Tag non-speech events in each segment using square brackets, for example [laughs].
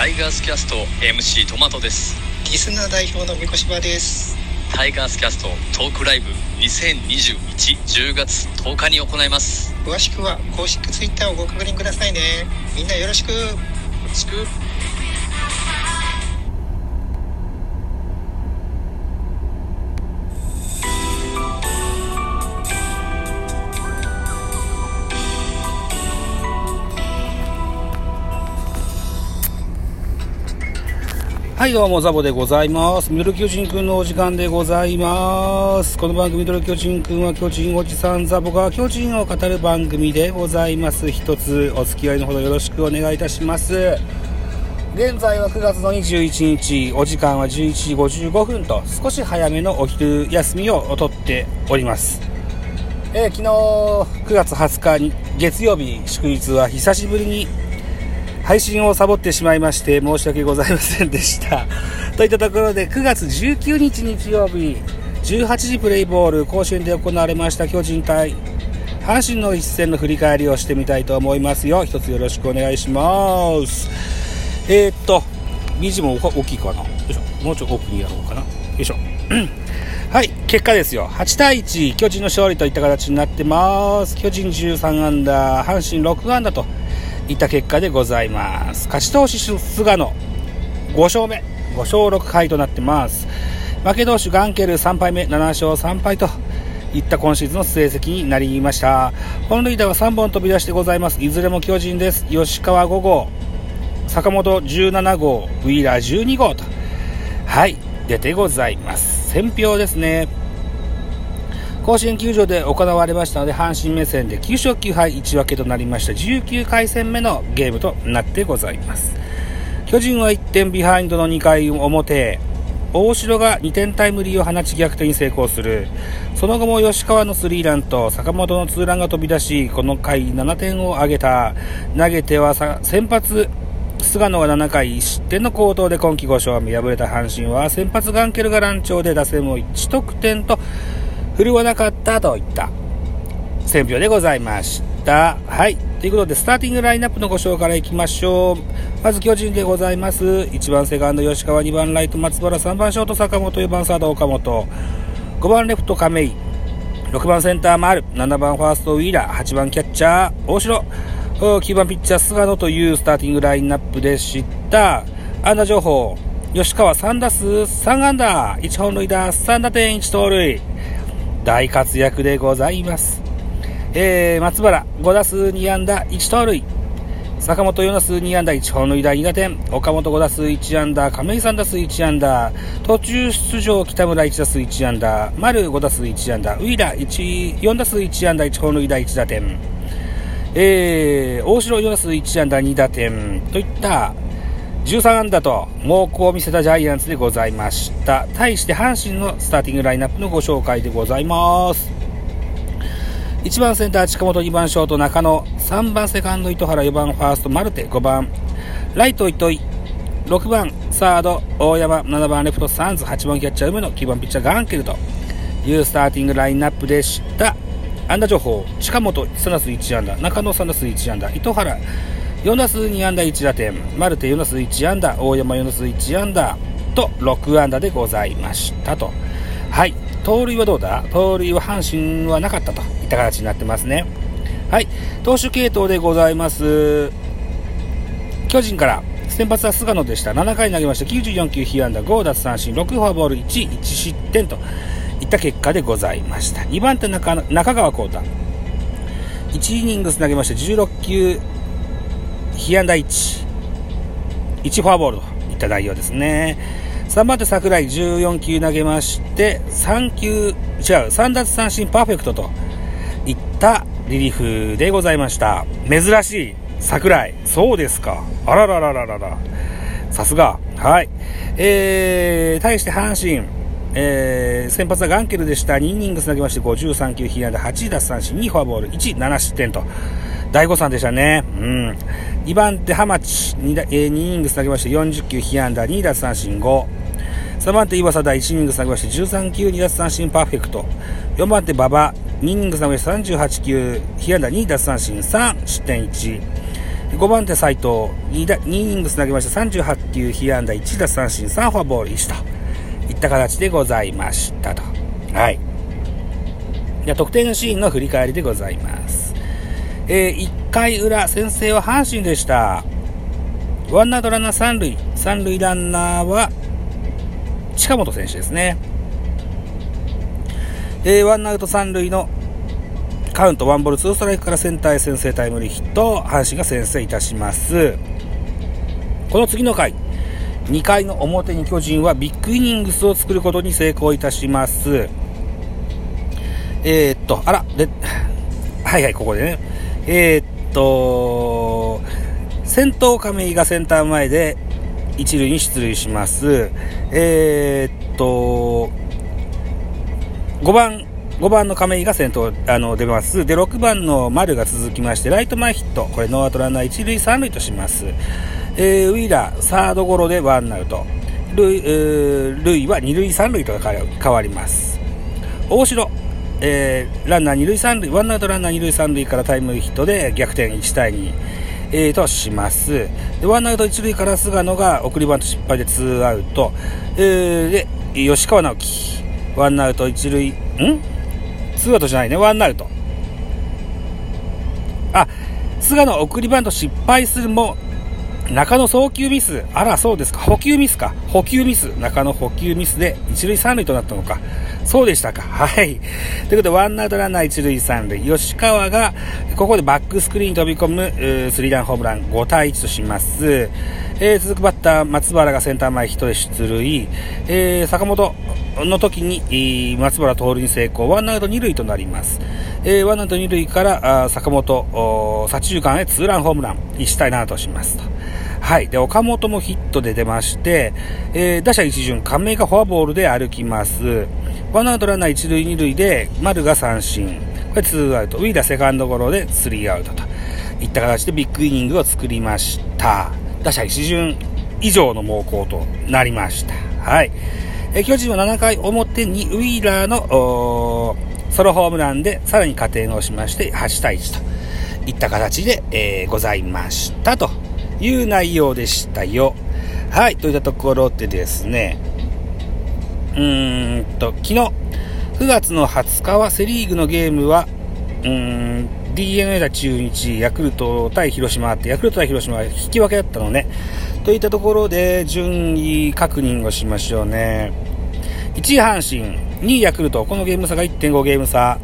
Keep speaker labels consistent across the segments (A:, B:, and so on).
A: タイガースキャスト MC トマトです。
B: リスナー代表の三越場です。
A: タイガースキャストトークライブ202110月10日に行います。
B: 詳しくは公式ツイッターをご確認くださいね。みんなよろしく。よろしく
C: はい、どうも、ザボでございます。ミドル巨人くんのお時間でございます。この番組、ミドル巨人くんは巨人おじさんザボが巨人を語る番組でございます。一つお付き合いのほどよろしくお願いいたします。現在は9月の21日、お時間は11時55分と、少し早めのお昼休みをとっております。えー昨日9月20日に月曜日祝日は久しぶりに配信をサボってしまいまして申し訳ございませんでした。[laughs] といったところで9月19日日曜日18時プレイボール甲子園で行われました巨人対阪神の一戦の振り返りをしてみたいと思いますよ。一つよろしくお願いします。えー、っと、BG も大きいかなよいしょ。もうちょっと奥にやろうかなよいしょ。[clears throat] はい、結果ですよ。8対1、巨人の勝利といった形になってます。巨人13安打、阪神6安打といた結果でございます。勝ち投手菅野5勝目、5勝6敗となってます。負け投手ガンケル3敗目、7勝3敗といった今シーズンの成績になりました。本塁打は3本飛び出してございます。いずれも巨人です。吉川5号、坂本17号、ウィーラー12号と、はい、出てございます。選票ですね。甲子園球場で行われましたので、阪神目線で9勝9敗1分けとなりました19回戦目のゲームとなってございます。巨人は1点ビハインドの2回表、大城が2点タイムリーを放ち逆転に成功する。その後も吉川のスリーランと坂本のツーランが飛び出し、この回7点を挙げた。投げては先発、菅野は7回1失点の好投で今季5勝目敗れた阪神は先発ガンケルが乱調で打線も1得点と振るわなかったといった戦評でございました。はい。ということで、スターティングラインナップのご紹介からいきましょう。まず巨人でございます。1番セカンド吉川、2番ライト松原、3番ショート坂本、4番サード岡本、5番レフト亀井、6番センター丸、7番ファーストウィーラー、8番キャッチャー大城、9番ピッチャー菅野というスターティングラインナップでした。安打情報、吉川3打数3安打、1本塁打、3打点、1盗塁。大活躍でございます。えー、松原5打数2安打1盗塁。坂本4打数2安打1本塁打2打点。岡本5打数1安打。亀井3打数1安打。途中出場北村1打数1安打。丸5打数1安打。ウィーラー4打数1安打1本塁打1打点。えー、大城4打数1安打2打点。といった13安打と猛攻を見せたジャイアンツでございました。対して阪神のスターティングラインナップのご紹介でございます。1番センター近本、2番ショート中野、3番セカンド糸原、4番ファーストマルテ、5番。ライト糸井、6番サード大山、7番レフトサンズ、8番キャッチャー梅野、9番ピッチャーガンケルというスターティングラインナップでした。安打情報、近本3打数1安打、中野3打数1安打、糸原4打数2安打1打点、マルテ4打数1安打、大山4打数1安打と6安打でございましたと。はい。盗塁はどうだ？盗塁は阪神はなかったといった形になってますね。はい。投手系統でございます。巨人から先発は菅野でした。7回投げました。94球被安打、5奪三振、6フォアボール、1、1失点といった結果でございました。2番手中中川幸太。1イニングス投げました。16球被安打1、1フォアボールといった内容ですね。3番手桜井14球投げまして、3球、違う、3奪三振パーフェクトといったリリーフでございました。珍しい桜井。そうですか。あらららららら。さすが。はい。えー、対して阪神。えー、先発はガンケルでした。2イニングス投げまして53球、被安打8奪三振、2フォアボール、1、7失点と。大誤算でしたね。うん。2番手、ハマチ。2, だ、えー、2イニングス投げまして40球、被安打2奪三振5。3番手、岩佐大1イニングス投げまして13球、2奪三振パーフェクト。4番手、馬場2イニングス投げまして38球、被安打2奪三振3、失点1。5番手斉藤2、2イニングス投げまして38球、被安打1奪三振3フォアボール1といった形でございましたと。はい。では得点シーンの振り返りでございます。えー、1回裏、先制は阪神でした。ワンアウトランナー3塁、3塁ランナーは近本選手ですね。えー、ワンアウト3塁のカウントワンボールツーストライクからセンターへ先制タイムリーヒット阪神が先制いたしますこの次の回2回の表に巨人はビッグイニングスを作ることに成功いたしますえー、っとあらで [laughs] はいはいここでねえー、っと先頭亀井がセンター前で一塁に出塁しますえー、っと5番5番の亀井が先頭あの出ます。で、6番の丸が続きまして、ライト前ヒット。これノーアウトランナー1塁3塁とします。えー、ウィーラー、サードゴロでワンアウト。ルイ、えー、は2塁3塁と変わります。大城、えー、ランナー2塁3塁、ワンアウトランナー2塁3塁からタイムリーヒットで逆転1対2。えー、とします。で、ワンアウト1塁から菅野が送りバント失敗でツーアウト。えー、で、吉川尚輝、ワンアウト1塁、ん？ツーアウトじゃないね、ワンアウト。あ、菅野送りバント失敗するも、中野送球ミス。あら、そうですか。捕球ミスか。捕球ミス。中野捕球ミスで一塁三塁となったのか。そうでしたか。はい。ということで、ワンアウトランナー一塁三塁。吉川が、ここでバックスクリーンに飛び込む、スリーランホームラン5対1とします。えー、続くバッター、松原がセンター前1人出塁。えー、坂本の時に、松原盗塁に成功。ワンアウト二塁となります。えー、ワンアウト二塁から、坂本、左中間へツーランホームラン。1対7としますと。はい。で、岡本もヒットで出まして、えー、打者一巡、亀井がフォアボールで歩きます。ワンアウトランナー一塁二塁で、丸が三振。これツーアウト。ウィーラーセカンドゴロでスリーアウトといった形でビッグイニングを作りました。打者一巡以上の猛攻となりました。はい。え巨人は7回表にウィーラーのソロホームランでさらに加点をしまして8対1といった形で、えー、ございましたという内容でしたよ。はい、といったところでですね、うーんと、昨日、9月の20日はセリーグのゲームは、うーん、DNA だ中日、ヤクルト対広島あって、ヤクルト対広島は引き分けだったのね。といったところで、順位確認をしましょうね。1位阪神、2位ヤクルト、このゲーム差が1.5ゲーム差。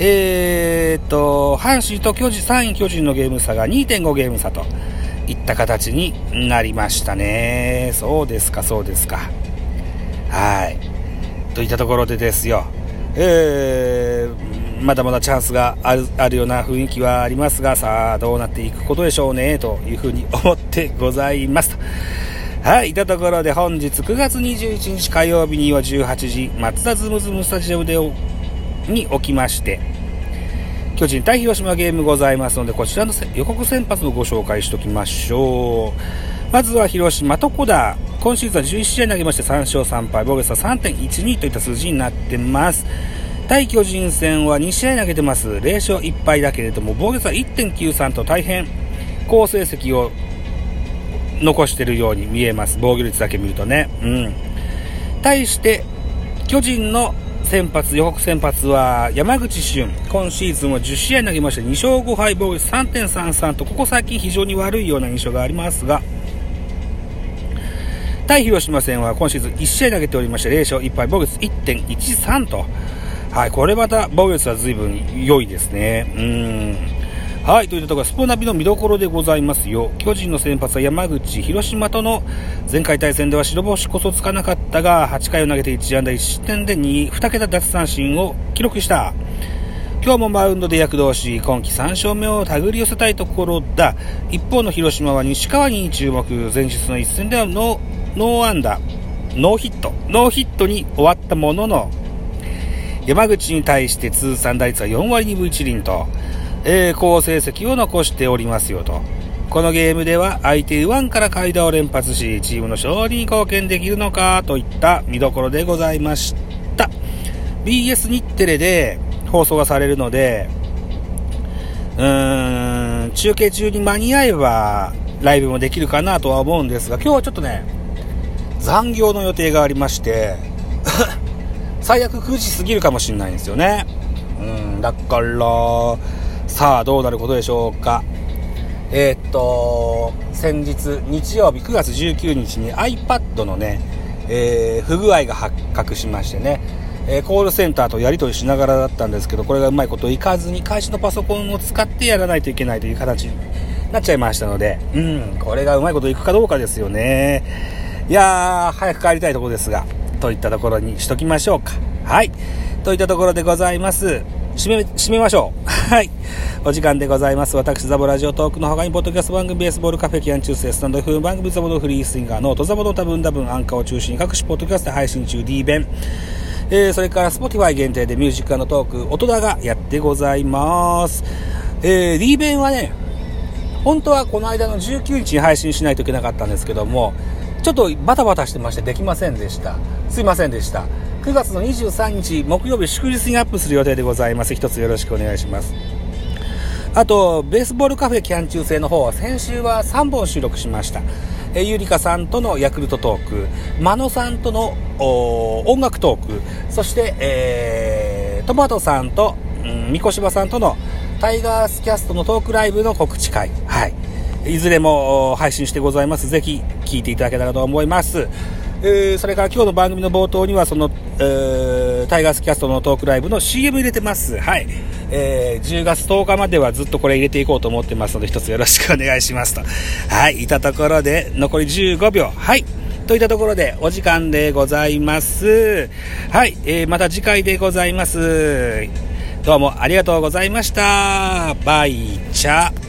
C: えーと、阪神と巨人、3位巨人のゲーム差が2.5ゲーム差と。いった形になりましたね。そうですか、そうですか。はい。といったところでですよ。えー、まだまだチャンスがあるあるような雰囲気はありますが、さあ、どうなっていくことでしょうね、というふうに思ってございますと。はい、いたところで本日9月21日火曜日には18時、松田ズムズムスタジアムでに起きまして、巨人対広島ゲームございますので、こちらの予告先発をご紹介しておきましょう。まずは広島と小田。今シーズンは11試合投げまして3勝3敗、防御率は3.12といった数字になってます。対巨人戦は2試合投げてます。0勝1敗だけれども、防御率は1.93と大変好成績を残しているように見えます。防御率だけ見るとね。うん。対して、巨人の先発、予告先発は山口俊。今シーズンは10試合投げまして2勝5敗防御3.33と、ここ最近非常に悪いような印象がありますが、対広島戦は今シーズン1試合投げておりまして0勝1敗防御率1.13と、はい、これまた防御率は随分良いですね。うん。はい、といったところスポナビの見どころでございますよ。巨人の先発は山口、広島との前回対戦では白星こそつかなかったが、8回を投げて1安打1失点で 2, 2桁奪三振を記録した。今日もマウンドで躍動し、今季3勝目を手繰り寄せたいところだ。一方の広島は西川に注目。前日の一戦ではノーノーアンダー、ノーヒット、ノーヒットに終わったものの、山口に対して通算打率は4割2分1厘と、え、好成績を残しておりますよと。このゲームでは相手右腕から階段を連発し、チームの勝利に貢献できるのかといった見どころでございました。BS 日テレで放送がされるので、うーん、中継中に間に合えば、ライブもできるかなとは思うんですが、今日はちょっとね、残業の予定がありまして、[laughs] 最悪9時過ぎるかもしれないんですよね。うん、だから、さあ、どうなることでしょうか。えー、っと、先日、日曜日9月19日に iPad のね、えー、不具合が発覚しましてね、え、コールセンターとやり取りしながらだったんですけど、これがうまいこといかずに、会社のパソコンを使ってやらないといけないという形になっちゃいましたので、うん、これがうまいこといくかどうかですよね。いやー、早く帰りたいところですが、といったところにしときましょうか。はい。といったところでございます。締め、締めましょう。はい。お時間でございます。私、ザボラジオトークの他に、ポッドキャスト番組、ベースボールカフェ、キャンチュースです、スタンド F 番組、ザボのフリースインガー、ノートザボの多分多分、アンカーを中心に各種ポッドキャストで配信中、D 弁。えー、それから Spotify 限定でミュージックトーク、音田がやってございます。えー、D 弁はね、本当はこの間の19日に配信しないといけなかったんですけども、ちょっとバタバタしてましてできませんでした。すいませんでした。9月の23日木曜日祝日にアップする予定でございます。一つよろしくお願いします。あと、ベースボールカフェキャン中制の方は先週は3本収録しました。えゆりかさんとのヤクルトトーク、まのさんとの音楽トーク、そして、えー、トマトさんと、うん、みこしばさんとのタイガースキャストのトークライブの告知会。はい。いずれも配信してございます。ぜひ聞いていただけたらと思います。えー、それから今日の番組の冒頭にはその、えー、タイガースキャストのトークライブの CM 入れてます。はい。えー、10月10日まではずっとこれ入れていこうと思ってますので、一つよろしくお願いしますと。はい。いたところで、残り15秒。はい。といったところで、お時間でございます。はい。えー、また次回でございます。どうもありがとうございました。バイチャ。